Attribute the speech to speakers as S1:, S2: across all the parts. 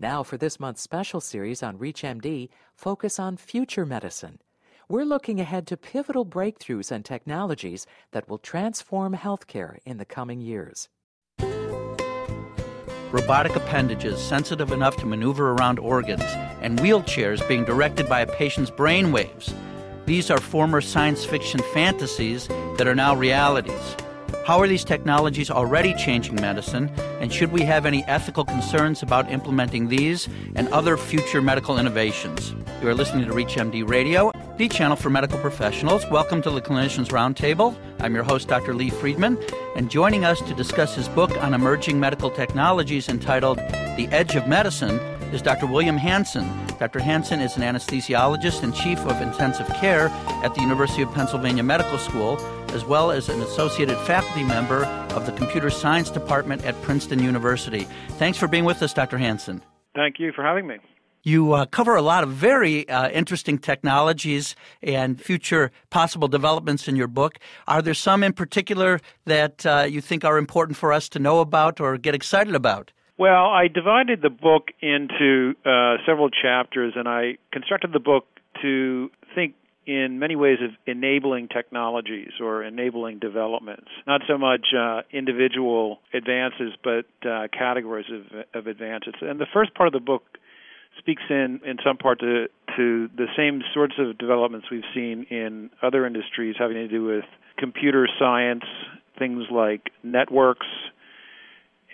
S1: Now, for this month's special series on ReachMD, focus on future medicine. We're looking ahead to pivotal breakthroughs and technologies that will transform healthcare in the coming years.
S2: Robotic appendages sensitive enough to maneuver around organs, and wheelchairs being directed by a patient's brain waves. These are former science fiction fantasies that are now realities. How are these technologies already changing medicine, and should we have any ethical concerns about implementing these and other future medical innovations? You are listening to ReachMD Radio, the channel for medical professionals. Welcome to the Clinicians Roundtable. I'm your host, Dr. Lee Friedman, and joining us to discuss his book on emerging medical technologies entitled The Edge of Medicine is Dr. William Hanson. Dr. Hanson is an anesthesiologist and chief of intensive care at the University of Pennsylvania Medical School as well as an associated faculty member of the Computer Science Department at Princeton University. Thanks for being with us, Dr. Hanson.
S3: Thank you for having me.
S2: You uh, cover a lot of very uh, interesting technologies and future possible developments in your book. Are there some in particular that uh, you think are important for us to know about or get excited about?
S3: Well, I divided the book into uh, several chapters, and I constructed the book to in many ways of enabling technologies or enabling developments. Not so much uh, individual advances, but uh, categories of, of advances. And the first part of the book speaks in, in some part to, to the same sorts of developments we've seen in other industries having to do with computer science, things like networks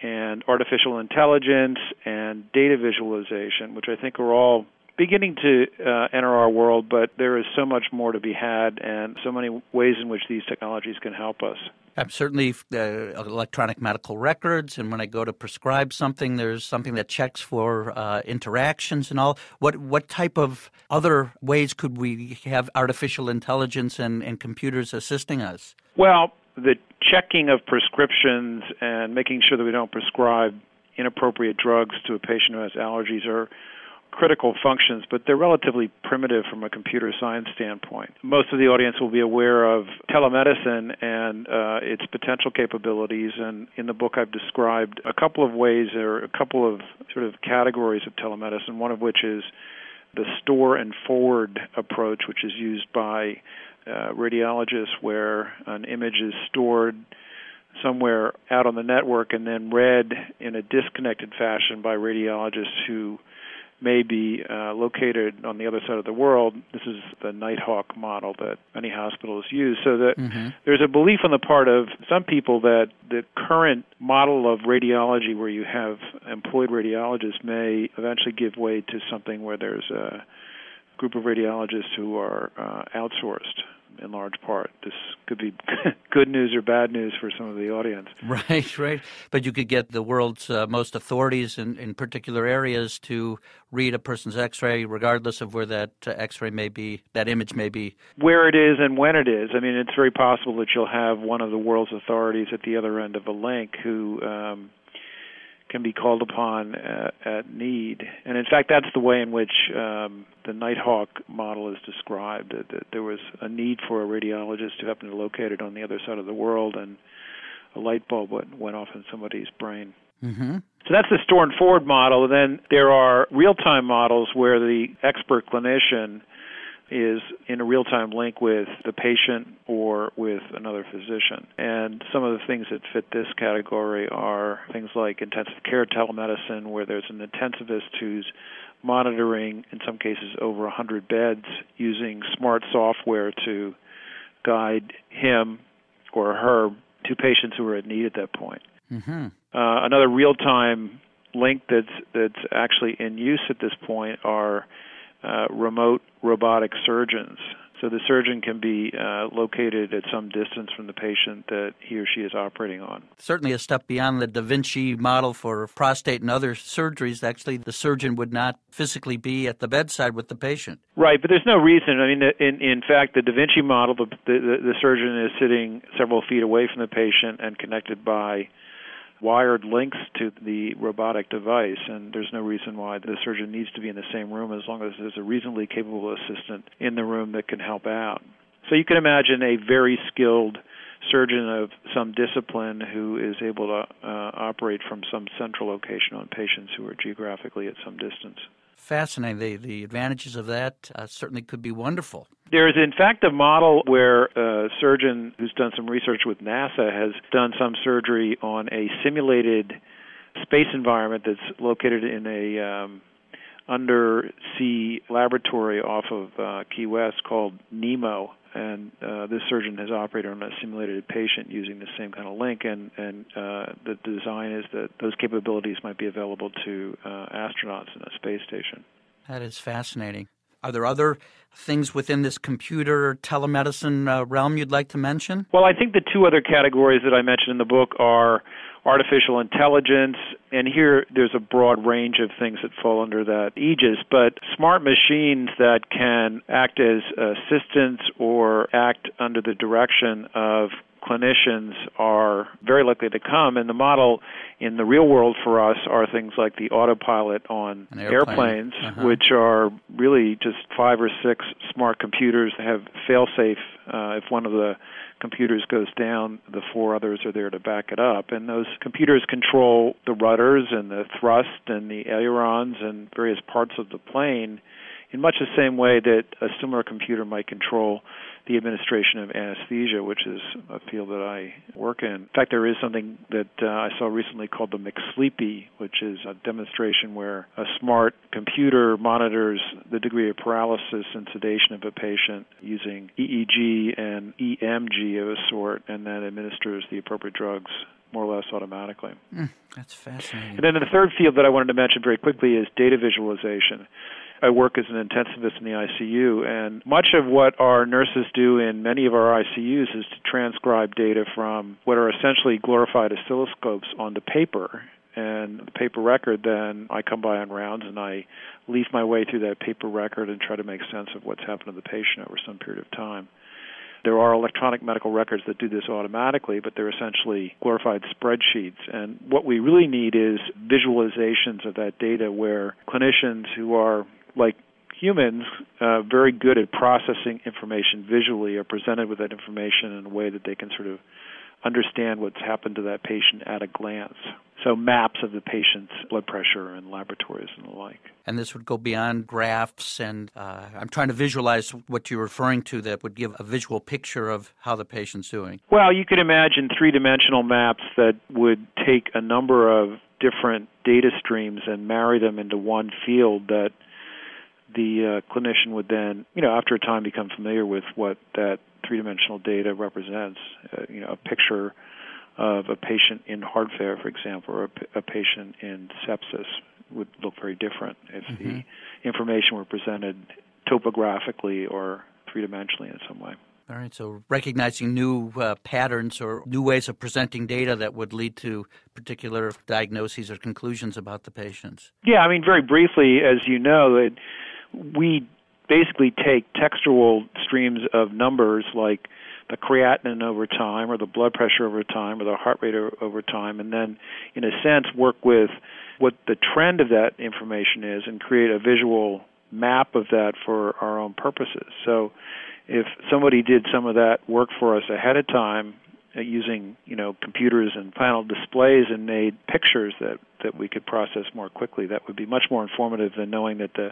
S3: and artificial intelligence and data visualization, which I think are all beginning to uh, enter our world, but there is so much more to be had and so many ways in which these technologies can help us.
S2: I'm certainly uh, electronic medical records, and when I go to prescribe something, there's something that checks for uh, interactions and all. What what type of other ways could we have artificial intelligence and, and computers assisting us?
S3: Well, the checking of prescriptions and making sure that we don't prescribe inappropriate drugs to a patient who has allergies are critical functions, but they're relatively primitive from a computer science standpoint. Most of the audience will be aware of telemedicine and uh, its potential capabilities, and in the book I've described a couple of ways or a couple of sort of categories of telemedicine, one of which is the store and forward approach, which is used by uh, radiologists, where an image is stored somewhere out on the network and then read in a disconnected fashion by radiologists who may be uh, located on the other side of the world. This is the Nighthawk model that many hospitals use. So that mm-hmm. there's a belief on the part of some people that the current model of radiology, where you have employed radiologists, may eventually give way to something where there's a group of radiologists who are uh, outsourced in large part. This could be good news or bad news for some of the audience.
S2: Right, right. But you could get the world's uh, most authorities in, in particular areas to read a person's X-ray, regardless of where that uh, X-ray may be, that image may be.
S3: Where it is and when it is. I mean, it's very possible that you'll have one of the world's authorities at the other end of a link who. Um, can be called upon at, at need. And in fact, that's the way in which um, the Nighthawk model is described. That, that there was a need for a radiologist who happened to locate it on the other side of the world, and a light bulb went, went off in somebody's brain.
S2: Mm-hmm.
S3: So that's the store and forward model. And then there are real time models where the expert clinician is in a real time link with the patient or with another physician. And some of the things that fit this category are things like intensive care telemedicine, where there's an intensivist who's monitoring, in some cases, over 100 beds using smart software to guide him or her to patients who are at need at that point.
S2: Mm-hmm.
S3: Uh, another real time link that's that's actually in use at this point are uh, remote robotic surgeons. So the surgeon can be uh, located at some distance from the patient that he or she is operating on.
S2: Certainly a step beyond the Da Vinci model for prostate and other surgeries. Actually, the surgeon would not physically be at the bedside with the patient.
S3: Right, but there's no reason. I mean, in in fact, the Da Vinci model, the the, the surgeon is sitting several feet away from the patient and connected by wired links to the robotic device, and there's no reason why the surgeon needs to be in the same room as long as there's a reasonably capable assistant in the room that can help out. So you can imagine a very skilled surgeon of some discipline who is able to uh, operate from some central location on patients who are geographically at some distance.
S2: Fascinating. The, the advantages of that uh, certainly could be wonderful.
S3: There is, in fact, a model where a surgeon who's done some research with NASA has done some surgery on a simulated space environment that's located in a um, undersea laboratory off of uh, Key West called NEEMO, and uh, this surgeon has operated on a simulated patient using the same kind of link, and and uh, the design is that those capabilities might be available to uh, astronauts in a space station.
S2: That is fascinating. Are there other things within this computer telemedicine uh, realm you'd like to mention?
S3: Well, I think the two other categories that I mentioned in the book are artificial intelligence, and here there's a broad range of things that fall under that aegis, but smart machines that can act as assistants or act under the direction of clinicians are very likely to come and the model in the real world for us are things like the autopilot on airplanes uh-huh. which are really just five or six smart computers that have fail safe uh, if one of the computers goes down, the four others are there to back it up. And those computers control the rudders and the thrust and the ailerons and various parts of the plane in much the same way that a similar computer might control the administration of anesthesia, which is a field that I work in. In fact, there is something that uh, I saw recently called the McSleepy, which is a demonstration where a smart computer monitors the degree of paralysis and sedation of a patient using EEG and EMG of a sort, and then administers the appropriate drugs more or less automatically.
S2: Mm, that's fascinating.
S3: And then the third field that I wanted to mention very quickly is data visualization. I work as an intensivist in the ICU, and much of what our nurses do in many of our ICUs is to transcribe data from what are essentially glorified oscilloscopes onto paper. And the paper record, then I come by on rounds and I leaf my way through that paper record and try to make sense of what's happened to the patient over some period of time. There are electronic medical records that do this automatically, but they're essentially glorified spreadsheets. And what we really need is visualizations of that data where clinicians who are like humans, uh, very good at processing information visually, are presented with that information in a way that they can sort of understand what's happened to that patient at a glance. So, maps of the patient's blood pressure and laboratories and the like.
S2: And this would go beyond graphs, and uh, I'm trying to visualize what you're referring to that would give a visual picture of how the patient's doing.
S3: Well, you could imagine three dimensional maps that would take a number of different data streams and marry them into one field that the uh, clinician would then, you know, after a time become familiar with what that three-dimensional data represents. Uh, you know, a picture of a patient in heart failure, for example, or a, a patient in sepsis would look very different if mm-hmm. the information were presented topographically or three-dimensionally in some way.
S2: All right, so recognizing new uh, patterns or new ways of presenting data that would lead to particular diagnoses or conclusions about the patients.
S3: Yeah, I mean, very briefly, as you know, it, we basically take textual streams of numbers like the creatinine over time or the blood pressure over time or the heart rate over time and then in a sense work with what the trend of that information is and create a visual map of that for our own purposes. So if somebody did some of that work for us ahead of time using you know computers and panel displays and made pictures that that we could process more quickly. That would be much more informative than knowing that the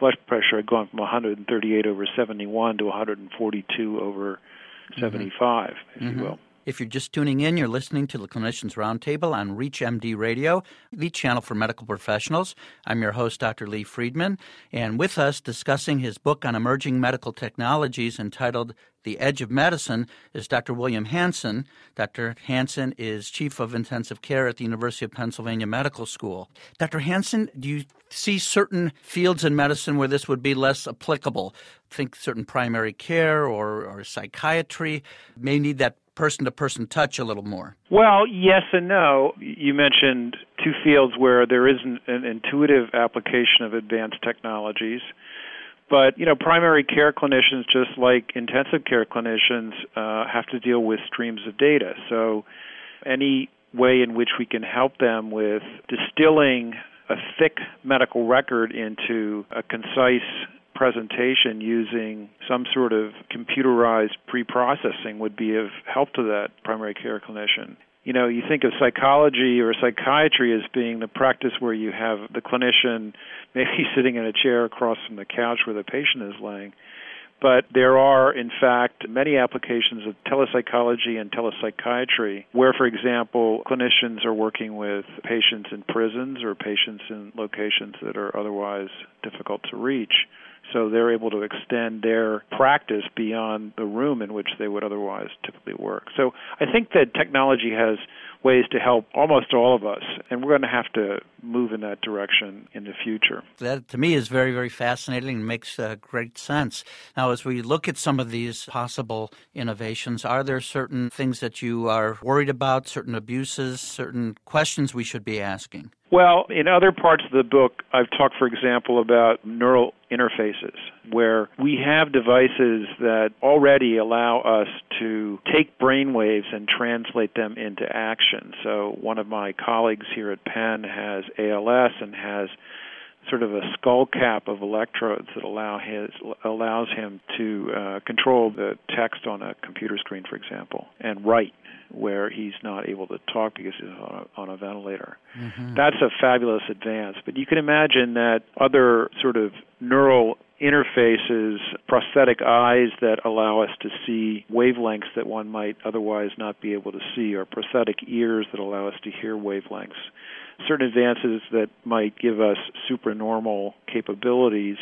S3: blood pressure had gone from 138 over 71 to 142 over mm-hmm. 75, if mm-hmm. you will.
S2: If you're just tuning in, you're listening to the Clinicians Roundtable on ReachMD Radio, the channel for medical professionals. I'm your host, Dr. Lee Friedman, and with us discussing his book on emerging medical technologies entitled The Edge of Medicine is Dr. William Hanson. Dr. Hanson is Chief of Intensive Care at the University of Pennsylvania Medical School. Dr. Hanson, do you see certain fields in medicine where this would be less applicable? Think certain primary care or, or psychiatry may need that person to person touch a little more?
S3: Well, yes and no. You mentioned two fields where there isn't an intuitive application of advanced technologies. But you know, primary care clinicians, just like intensive care clinicians, uh, have to deal with streams of data. So, any way in which we can help them with distilling a thick medical record into a concise presentation using some sort of computerized pre-processing would be of help to that primary care clinician you know, you think of psychology or psychiatry as being the practice where you have the clinician maybe sitting in a chair across from the couch where the patient is laying. But there are, in fact, many applications of telepsychology and telepsychiatry where, for example, clinicians are working with patients in prisons or patients in locations that are otherwise difficult to reach. So they're able to extend their practice beyond the room in which they would otherwise typically work. So I think that technology has ways to help almost all of us, and we're going to have to move in that direction in the future.
S2: That to me is very, very fascinating and makes uh, great sense. Now, as we look at some of these possible innovations, are there certain things that you are worried about, certain abuses, certain questions we should be asking?
S3: Well, in other parts of the book, I've talked, for example, about neural interfaces, where we have devices that already allow us to take brain waves and translate them into action. So, one of my colleagues here at Penn has ALS and has sort of a skull cap of electrodes that allow his allows him to uh, control the text on a computer screen, for example, and write where he's not able to talk because he's on a, on a ventilator. Mm-hmm. That's a fabulous advance. But you can imagine that other sort of neural interfaces, prosthetic eyes that allow us to see wavelengths that one might otherwise not be able to see, or prosthetic ears that allow us to hear wavelengths. Certain advances that might give us supernormal capabilities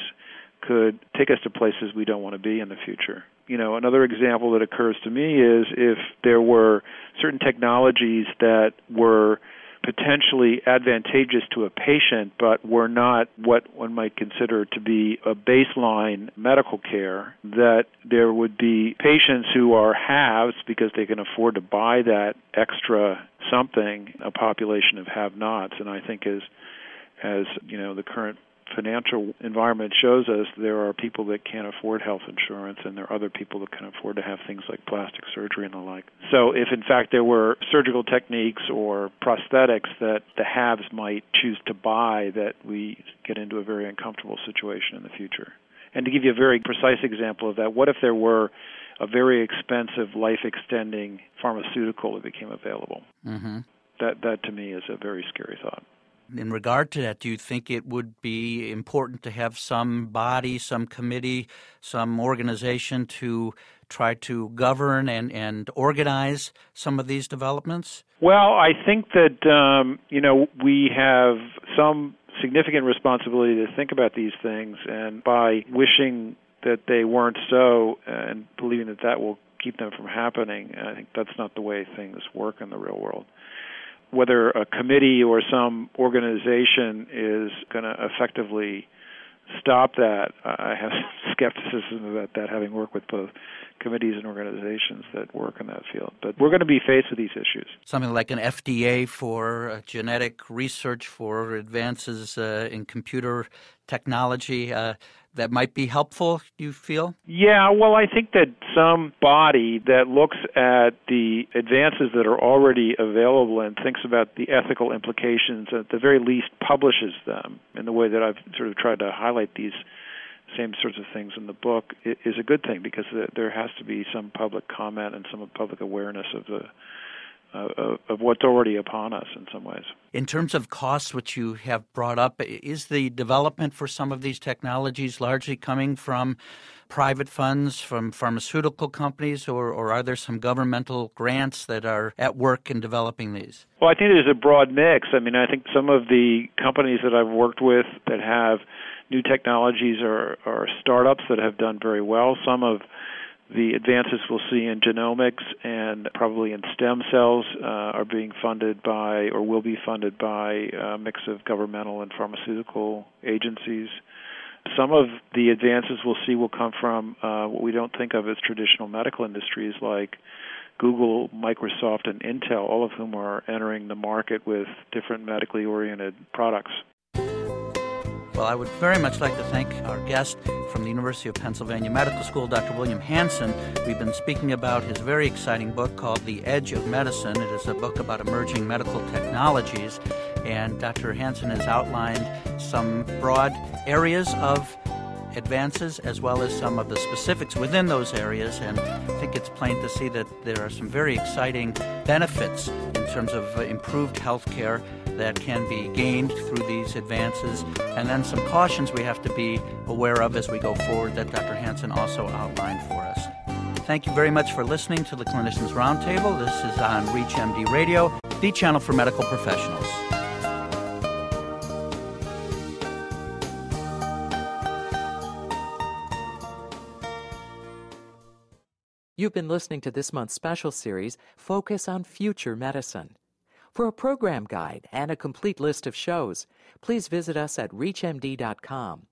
S3: could take us to places we don't want to be in the future. You know, another example that occurs to me is if there were certain technologies that were potentially advantageous to a patient, but were not what one might consider to be a baseline medical care, that there would be patients who are haves because they can afford to buy that extra something, a population of have nots. And I think as as you know the current financial environment shows us there are people that can't afford health insurance and there are other people that can afford to have things like plastic surgery and the like. So if in fact there were surgical techniques or prosthetics that the haves might choose to buy that we get into a very uncomfortable situation in the future. And to give you a very precise example of that, what if there were a very expensive life extending pharmaceutical that became available? Mm-hmm. That that to me is a very scary thought
S2: in regard to that, do you think it would be important to have some body, some committee, some organization to try to govern and, and organize some of these developments?
S3: Well, I think that um, you know we have some significant responsibility to think about these things, and by wishing that they weren't so and believing that that will keep them from happening, I think that's not the way things work in the real world whether a committee or some organization is going to effectively stop that, I have skepticism about that, having worked with both committees and organizations that work in that field. But we're going to be faced with these issues.
S2: Something like an FDA for uh, genetic research for advances uh, in computer technology. Uh, that might be helpful, you feel?
S3: Yeah, well, I think that some body that looks at the advances that are already available and thinks about the ethical implications, at the very least publishes them in the way that I've sort of tried to highlight these same sorts of things in the book is a good thing because there has to be some public comment and some public awareness of the of, of what's already upon us in some ways.
S2: In terms of costs, which you have brought up, is the development for some of these technologies largely coming from private funds, from pharmaceutical companies, or, or are there some governmental grants that are at work in developing these?
S3: Well, I think there's a broad mix. I mean, I think some of the companies that I've worked with that have new technologies are, are startups that have done very well. Some of the advances we'll see in genomics and probably in stem cells uh, are being funded by or will be funded by a mix of governmental and pharmaceutical agencies. Some of the advances we'll see will come from uh, what we don't think of as traditional medical industries like Google, Microsoft, and Intel, all of whom are entering the market with different medically oriented products.
S2: Well, I would very much like to thank our guest from the University of Pennsylvania Medical School, Dr. William Hanson. We've been speaking about his very exciting book called The Edge of Medicine. It is a book about emerging medical technologies, and Dr. Hanson has outlined some broad areas of advances as well as some of the specifics within those areas. And I think it's plain to see that there are some very exciting benefits in terms of improved health care that can be gained through these advances, and then some cautions we have to be aware of as we go forward that Dr. Hanson also outlined for us. Thank you very much for listening to the Clinicians Roundtable. This is on ReachMD Radio, the channel for medical professionals.
S1: You've been listening to this month's special series, Focus on Future Medicine. For a program guide and a complete list of shows, please visit us at ReachMD.com